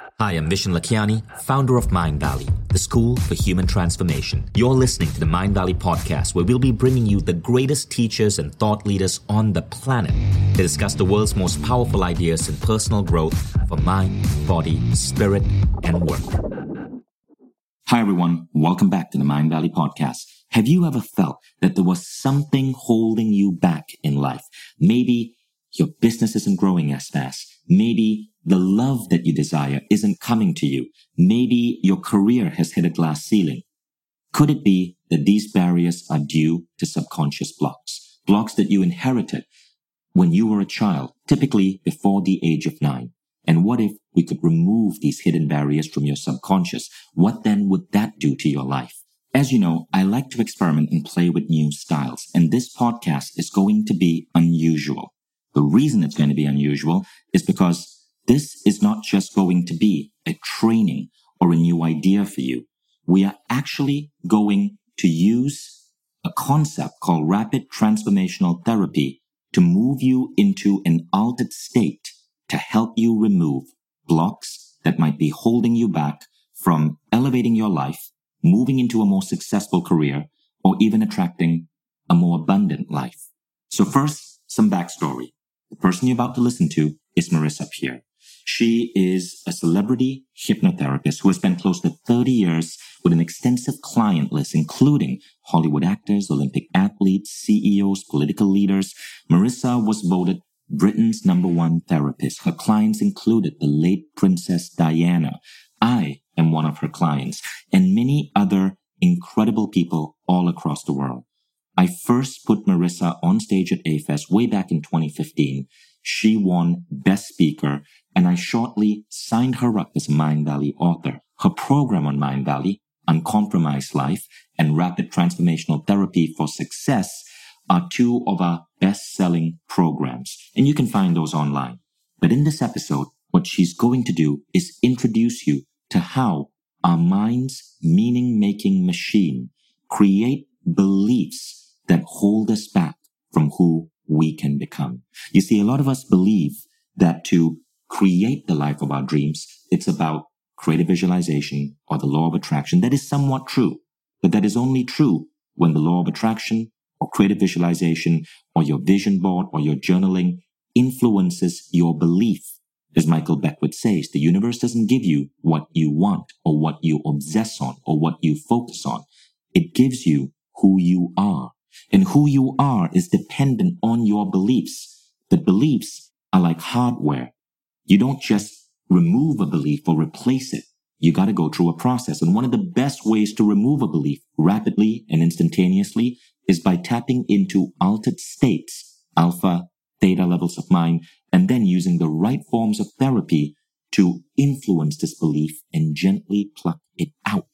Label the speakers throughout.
Speaker 1: Hi, I'm Vishen Lakhiani, founder of Mindvalley, the school for human transformation. You're listening to the Mindvalley podcast, where we'll be bringing you the greatest teachers and thought leaders on the planet to discuss the world's most powerful ideas in personal growth for mind, body, spirit, and work. Hi, everyone. Welcome back to the Mindvalley podcast. Have you ever felt that there was something holding you back in life? Maybe your business isn't growing as fast. Maybe the love that you desire isn't coming to you. Maybe your career has hit a glass ceiling. Could it be that these barriers are due to subconscious blocks? Blocks that you inherited when you were a child, typically before the age of nine. And what if we could remove these hidden barriers from your subconscious? What then would that do to your life? As you know, I like to experiment and play with new styles, and this podcast is going to be unusual. The reason it's going to be unusual is because this is not just going to be a training or a new idea for you. We are actually going to use a concept called rapid transformational therapy to move you into an altered state to help you remove blocks that might be holding you back from elevating your life, moving into a more successful career, or even attracting a more abundant life. So first, some backstory. The person you're about to listen to is Marisa Peer. She is a celebrity hypnotherapist who has spent close to 30 years with an extensive client list, including Hollywood actors, Olympic athletes, CEOs, political leaders. Marisa was voted Britain's number one therapist. Her clients included the late Princess Diana. I am one of her clients and many other incredible people all across the world. I first put Marisa on stage at A-Fest way back in 2015. She won Best Speaker and I shortly signed her up as a Mindvalley author. Her program on Mindvalley, Uncompromised Life and Rapid Transformational Therapy for Success are two of our best-selling programs, and you can find those online. But in this episode, what she's going to do is introduce you to how our mind's meaning-making machine create beliefs that hold us back from who we can become. You see, a lot of us believe that to create the life of our dreams. It's about creative visualization or the law of attraction. That is somewhat true, but that is only true when the law of attraction or creative visualization or your vision board or your journaling influences your belief. As Michael Beckwith says, the universe doesn't give you what you want or what you obsess on or what you focus on. It gives you who you are. And who you are is dependent on your beliefs. The beliefs are like hardware. You don't just remove a belief or replace it. You got to go through a process. And one of the best ways to remove a belief rapidly and instantaneously is by tapping into altered states, alpha, theta levels of mind, and then using the right forms of therapy to influence this belief and gently pluck it out.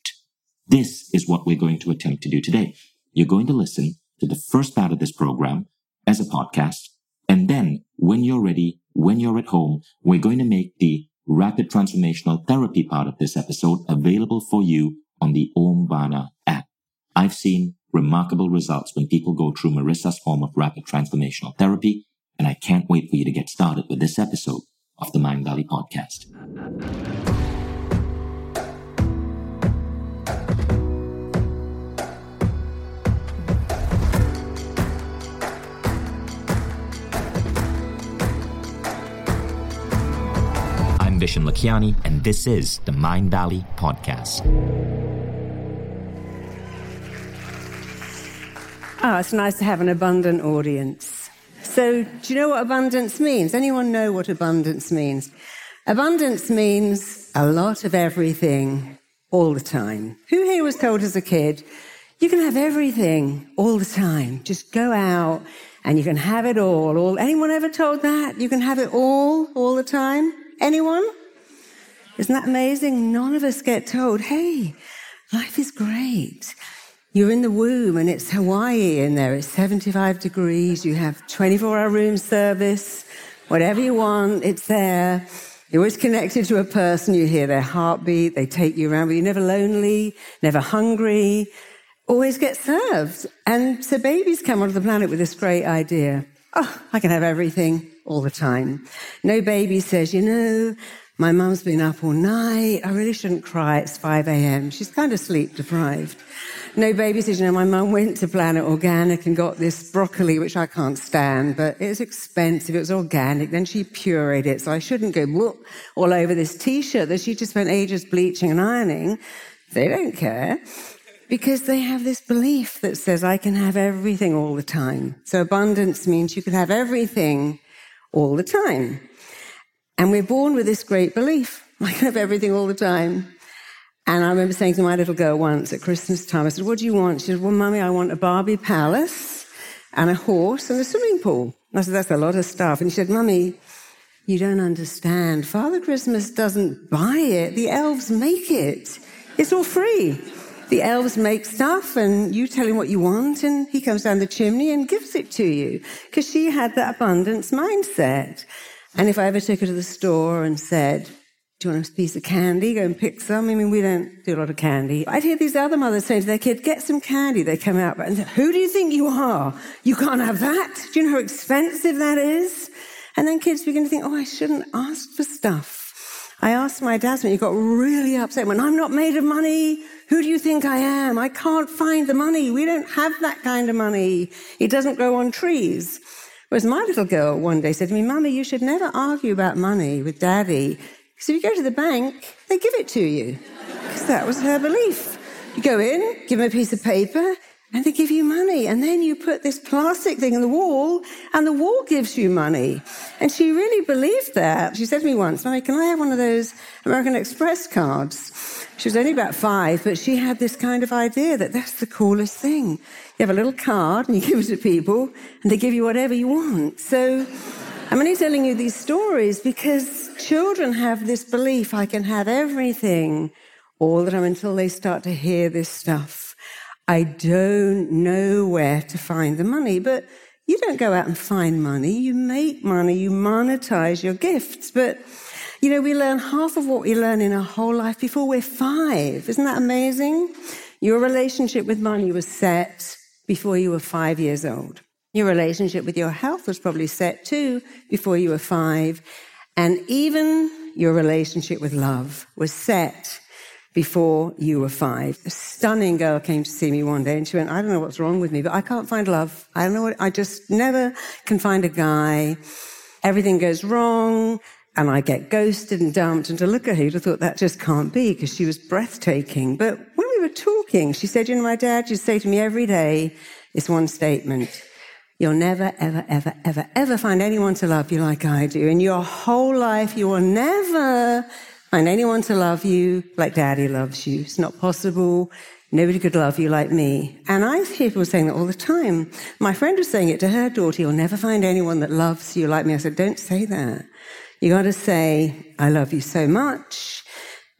Speaker 1: This is what we're going to attempt to do today. You're going to listen to the first part of this program as a podcast. And then when you're ready, when you're at home, we're going to make the rapid transformational therapy part of this episode available for you on the Omvana app. I've seen remarkable results when people go through Marisa's form of rapid transformational therapy, and I can't wait for you to get started with this episode of the Mindvalley podcast. Vishen Lakhiani, and this is the Mindvalley Podcast.
Speaker 2: Ah, oh, it's nice to have an abundant audience. So, do you know what abundance means? Anyone know what abundance means? Abundance means a lot of everything all the time. Who here was told as a kid, you can have everything all the time. Just go out and you can have it all. all. Anyone ever told that? You can have it all, all the time? Anyone? Isn't that amazing? None of us get told, hey, life is great. You're in the womb and it's Hawaii in there. It's 75 degrees. You have 24 hour room service. Whatever you want, it's there. You're always connected to a person. You hear their heartbeat. They take you around, but you're never lonely, never hungry, always get served. And so babies come onto the planet with this great idea. Oh, I can have everything all the time. No baby says, you know, My mum's been up all night. I really shouldn't cry. It's 5 a.m. She's kind of sleep deprived. No babysitting. You know, my mum went to Planet Organic and got this broccoli, which I can't stand, but it was expensive. It was organic. Then she pureed it. So I shouldn't go all over this t-shirt that she just spent ages bleaching and ironing. They don't care because they have this belief that says, I can have everything all the time. So abundance means you can have everything all the time. And we're born with this great belief. I can have everything all the time. And I remember saying to my little girl once at Christmas time, I said, What do you want? She said, Well, Mummy, I want a Barbie palace and a horse and a swimming pool. I said, That's a lot of stuff. And she said, Mummy, you don't understand. Father Christmas doesn't buy it, the elves make it. It's all free. The elves make stuff, and you tell him what you want, and he comes down the chimney and gives it to you. Because she had that abundance mindset. And if I ever took her to the store and said, do you want a piece of candy? Go and pick some. I mean, we don't do a lot of candy. I'd hear these other mothers saying to their kid, get some candy. They come out and say, who do you think you are? You can't have that. Do you know how expensive that is? And then kids begin to think, oh, I shouldn't ask for stuff. I asked my dad when he got really upset when I'm not made of money. Who do you think I am? I can't find the money. We don't have that kind of money. It doesn't grow on trees. Whereas my little girl one day said to me, Mummy, you should never argue about money with daddy. Because if you go to the bank, they give it to you. Because that was her belief. You go in, give them a piece of paper, and they give you money. And then you put this plastic thing in the wall, and the wall gives you money. And she really believed that. She said to me once, Mummy, can I have one of those American Express cards? She was only about five, but she had this kind of idea that that's the coolest thing. You have a little card and you give it to people, and they give you whatever you want. So I'm only telling you these stories because children have this belief I can have everything all the time until they start to hear this stuff. I don't know where to find the money, but you don't go out and find money. You make money, you monetize your gifts. But you know, we learn half of what we learn in our whole life before we're five. Isn't that amazing? Your relationship with money was set before you were five years old. Your relationship with your health was probably set too before you were five. And even your relationship with love was set before you were five. A stunning girl came to see me one day and she went, I don't know what's wrong with me, but I can't find love. I don't know what, I just never can find a guy. Everything goes wrong and I get ghosted and dumped. And to look at her, you'd have thought that just can't be because she was breathtaking. But when we were talking, she said, You know, my dad used to say to me every day this one statement You'll never, ever, ever, ever, ever find anyone to love you like I do. In your whole life, you will never find anyone to love you like daddy loves you. It's not possible. Nobody could love you like me. And I hear people saying that all the time. My friend was saying it to her daughter. You'll never find anyone that loves you like me. I said, don't say that. You got to say, I love you so much.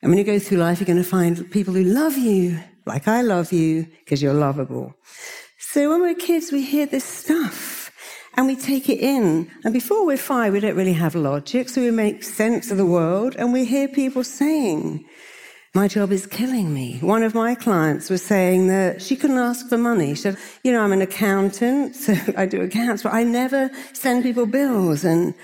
Speaker 2: And when you go through life, you're going to find people who love you like I love you because you're lovable. So when we're kids, we hear this stuff and we take it in. And before we're five, we don't really have logic, so we make sense of the world and we hear people saying, my job is killing me. One of my clients was saying that she couldn't ask for money. She said, you know, I'm an accountant, so I do accounts, but I never send people bills. And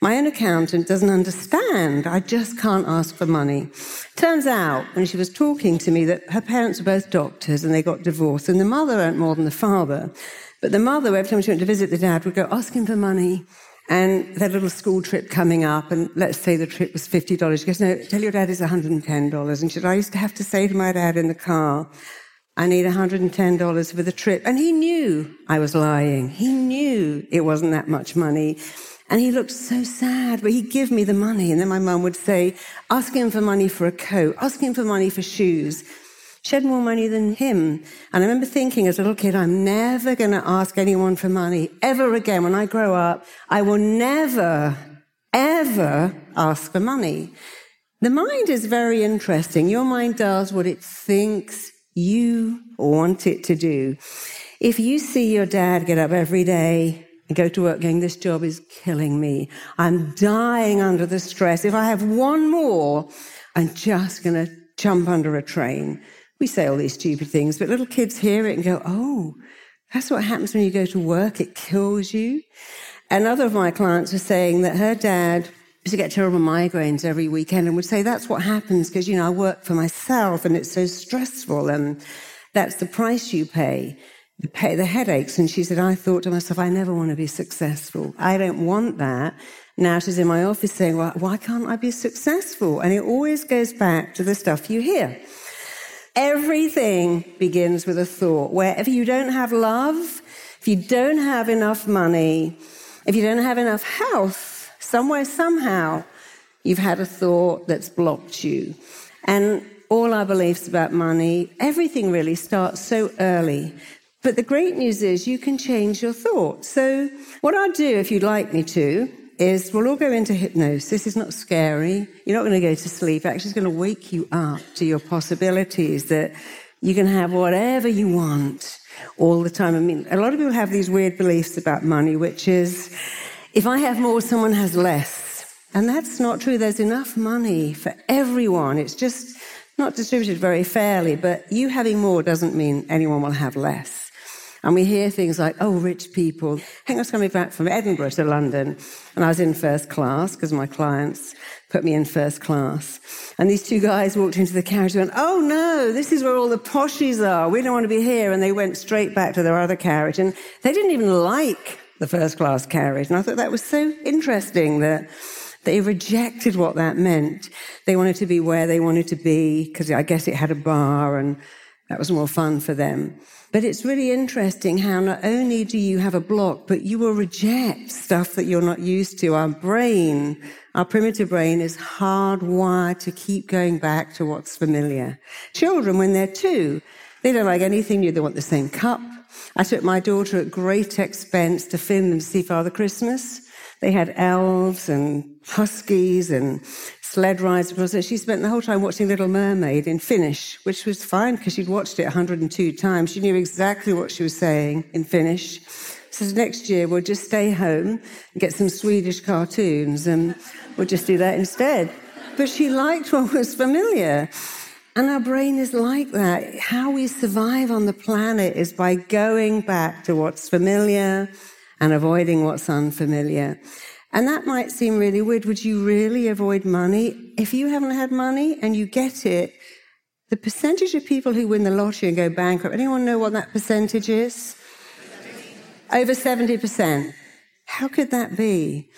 Speaker 2: my own accountant doesn't understand. I just can't ask for money. Turns out, when she was talking to me, that her parents were both doctors and they got divorced, and the mother earned more than the father. But the mother, every time she went to visit the dad, would go ask him for money. And a little school trip coming up, and let's say the trip was $50. She goes, No, tell your dad it's $110. And she said, I used to have to say to my dad in the car, I need $110 for the trip. And he knew I was lying. He knew it wasn't that much money. And he looked so sad, but he'd give me the money. And then my mum would say, ask him for money for a coat, ask him for money for shoes. She had more money than him. And I remember thinking as a little kid, I'm never going to ask anyone for money ever again. When I grow up, I will never, ever ask for money. The mind is very interesting. Your mind does what it thinks you want it to do. If you see your dad get up every day and go to work going, this job is killing me. I'm dying under the stress. If I have one more, I'm just going to jump under a train. We say all these stupid things, but little kids hear it and go, oh, that's what happens when you go to work. It kills you. Another of my clients was saying that her dad used to get terrible migraines every weekend and would say, that's what happens because, you know, I work for myself and it's so stressful and that's the price you pay, the, pay, the headaches. And she said, I thought to myself, I never want to be successful. I don't want that. Now she's in my office saying, well, why can't I be successful? And it always goes back to the stuff you hear. Everything begins with a thought. Wherever you don't have love, if you don't have enough money, if you don't have enough health, somewhere, somehow, you've had a thought that's blocked you. And all our beliefs about money, everything really starts so early. But the great news is you can change your thoughts. So, what I'll do, if you'd like me to, is we'll all go into hypnosis. It's not scary. You're not going to go to sleep. Actually, it's going to wake you up to your possibilities that you can have whatever you want all the time. I mean, a lot of people have these weird beliefs about money, which is if I have more, someone has less. And that's not true. There's enough money for everyone. It's just not distributed very fairly, but you having more doesn't mean anyone will have less. And we hear things like, oh, rich people. I think I was coming back from Edinburgh to London, and I was in first class because my clients put me in first class. And these two guys walked into the carriage and went, oh no, this is where all the poshies are. We don't want to be here. And they went straight back to their other carriage. And they didn't even like the first class carriage. And I thought that was so interesting that they rejected what that meant. They wanted to be where they wanted to be because I guess it had a bar and that was more fun for them. But it's really interesting how not only do you have a block, but you will reject stuff that you're not used to. Our brain, our primitive brain is hardwired to keep going back to what's familiar. Children, when they're two, they don't like anything new. They want the same cup. I took my daughter at great expense to Finland to see Father Christmas. They had elves and huskies and sled rides. So she spent the whole time watching Little Mermaid in Finnish, which was fine because she'd watched it 102 times. She knew exactly what she was saying in Finnish. So next year we'll just stay home and get some Swedish cartoons and we'll just do that instead. But she liked what was familiar. And our brain is like that. How we survive on the planet is by going back to what's familiar and avoiding what's unfamiliar. And that might seem really weird. Would you really avoid money? If you haven't had money and you get it, the percentage of people who win the lottery and go bankrupt, anyone know what that percentage is? Over 70%. How could that be?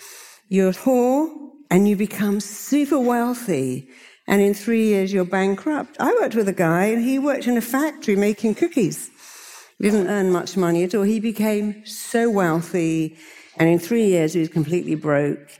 Speaker 2: You're poor and you become super wealthy, and in three years you're bankrupt. I worked with a guy and he worked in a factory making cookies. Didn't earn much money at all. He became so wealthy and in three years, he was completely broke.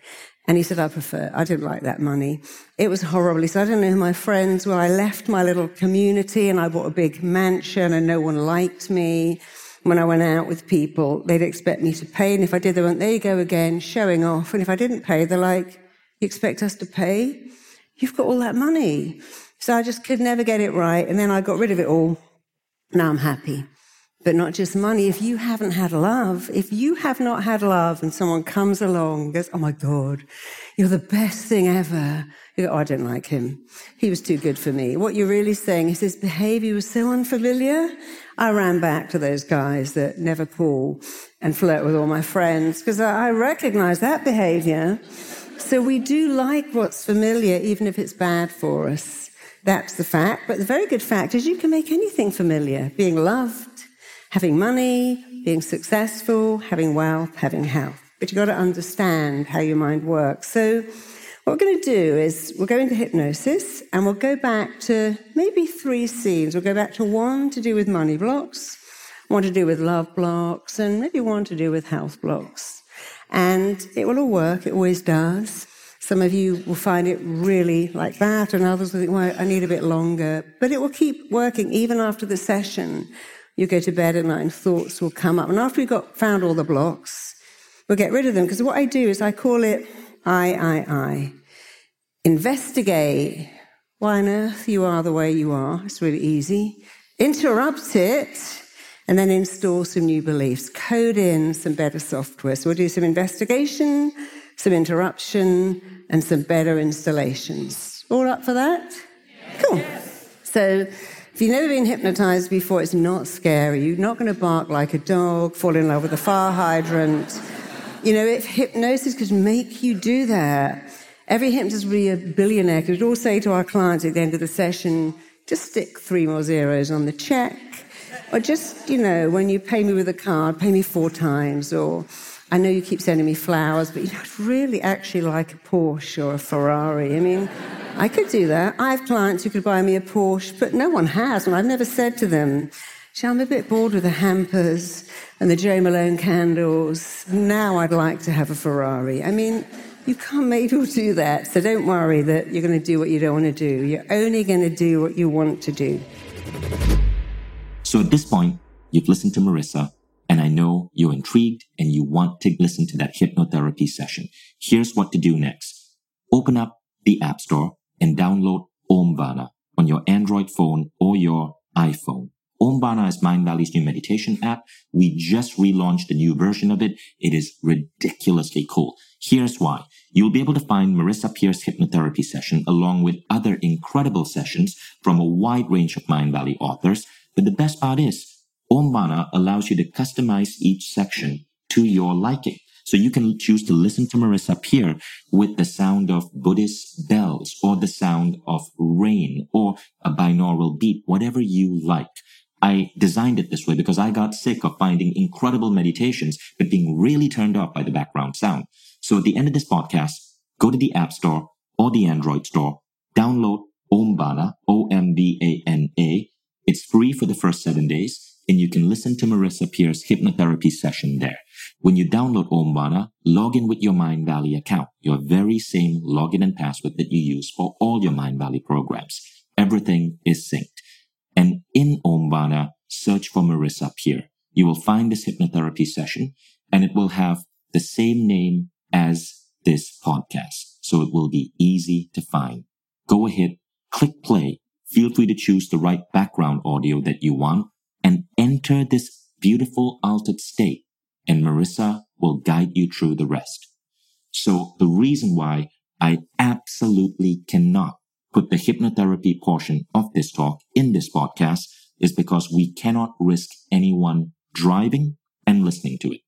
Speaker 2: And he said, I prefer, I didn't like that money. It was horrible. He said, I don't know who my friends were. I left my little community and I bought a big mansion and no one liked me. When I went out with people, they'd expect me to pay. And if I did, they went, there you go again, showing off. And if I didn't pay, they're like, you expect us to pay? You've got all that money. So I just could never get it right. And then I got rid of it all. Now I'm happy but not just money. If you haven't had love, if you have not had love and someone comes along and goes, Oh my God, you're the best thing ever. You go, Oh, I didn't like him. He was too good for me. What you're really saying is his behavior was so unfamiliar. I ran back to those guys that never call and flirt with all my friends because I recognize that behavior. So we do like what's familiar, even if it's bad for us. That's the fact. But the very good fact is you can make anything familiar. Being loved, having money, being successful, having wealth, having health. But you've got to understand how your mind works. So, what we're going to do is we'll go into hypnosis and we'll go back to maybe three scenes. We'll go back to one to do with money blocks, one to do with love blocks, and maybe one to do with health blocks. And it will all work, it always does. Some of you will find it really like that, and others will think, well, I need a bit longer. But it will keep working even after the session you go to bed at night and thoughts will come up. And after we've got found all the blocks, we'll get rid of them. Because what I do is I call it I, I, I. Investigate why on earth you are the way you are. It's really easy. Interrupt it and then install some new beliefs. Code in some better software. So we'll do some investigation, some interruption, and some better installations. All up for that? Cool. So if you've never been hypnotized before, it's not scary. You're not going to bark like a dog, fall in love with a fire hydrant. You know, if hypnosis could make you do that, Every hypnotist would be a billionaire. We'd all say to our clients at the end of the session, just stick three more zeros on the check. Or just, you know, when you pay me with a card, pay me four times. Or I know you keep sending me flowers, but you know, I'd really actually like a Porsche or a Ferrari. I mean, I could do that. I have clients who could buy me a Porsche, but no one has, and I've never said to them, Shall I'm a bit bored with the hampers and the Jo Malone candles. Now I'd like to have a Ferrari. I mean, you can't make people do that. So don't worry that you're going to do what you don't want to do. You're only going to do what you want to do.
Speaker 1: So at this point, you've listened to Marisa, and I know you're intrigued and you want to listen to that hypnotherapy session. Here's what to do next. Open up the App Store and download Omvana on your Android phone or your iPhone. Omvana is Mindvalley's new meditation app. We just relaunched a new version of it. It is ridiculously cool. Here's why. You'll be able to find Marisa Peer's hypnotherapy session along with other incredible sessions from a wide range of Mindvalley authors. But the best part is, Omvana allows you to customize each section to your liking. So you can choose to listen to Marisa Peer with the sound of Buddhist bells or the sound of rain or a binaural beat, whatever you like. I designed it this way because I got sick of finding incredible meditations, but being really turned off by the background sound. So at the end of this podcast, go to the App Store or the Android Store, download Omvana, O-M-V-A-N-A. It's free for the first seven days, and you can listen to Marisa Peer's hypnotherapy session there. When you download Omvana, log in with your Mindvalley account, your very same login and password that you use for all your Mindvalley programs. Everything is synced. And in Omvana, search for Marisa Peer. You will find this hypnotherapy session and it will have the same name as this podcast. So it will be easy to find. Go ahead, click play. Feel free to choose the right background audio that you want and enter this beautiful altered state and Marisa will guide you through the rest. So the reason why I absolutely cannot put the hypnotherapy portion of this talk in this podcast is because we cannot risk anyone driving and listening to it.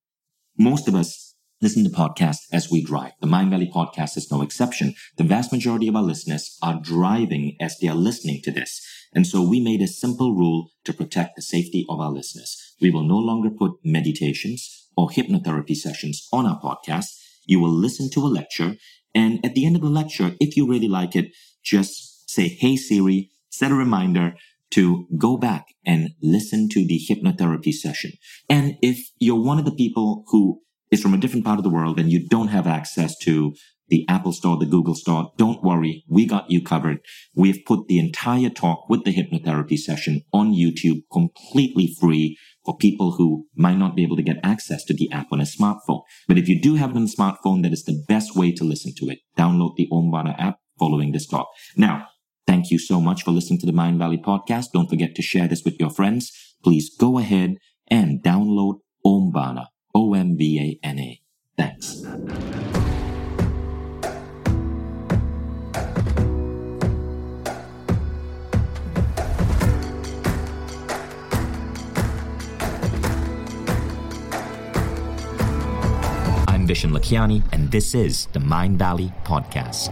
Speaker 1: Most of us listen to podcasts as we drive. The Mindvalley podcast is no exception. The vast majority of our listeners are driving as they are listening to this. And so we made a simple rule to protect the safety of our listeners. We will no longer put meditations or hypnotherapy sessions on our podcast. You will listen to a lecture. And at the end of the lecture, if you really like it, just say, Hey Siri, set a reminder to go back and listen to the hypnotherapy session. And if you're one of the people who is from a different part of the world and you don't have access to the Apple Store, the Google Store, don't worry. We got you covered. We've put the entire talk with the hypnotherapy session on YouTube completely free for people who might not be able to get access to the app on a smartphone. But if you do have it on a smartphone, that is the best way to listen to it. Download the Omvana app following this talk. Now, thank you so much for listening to the Mindvalley podcast. Don't forget to share this with your friends. Please go ahead and download Omvana, O-M-V-A-N-A. Thanks. I'm Vishen Lakhiani, and this is the Mindvalley Podcast.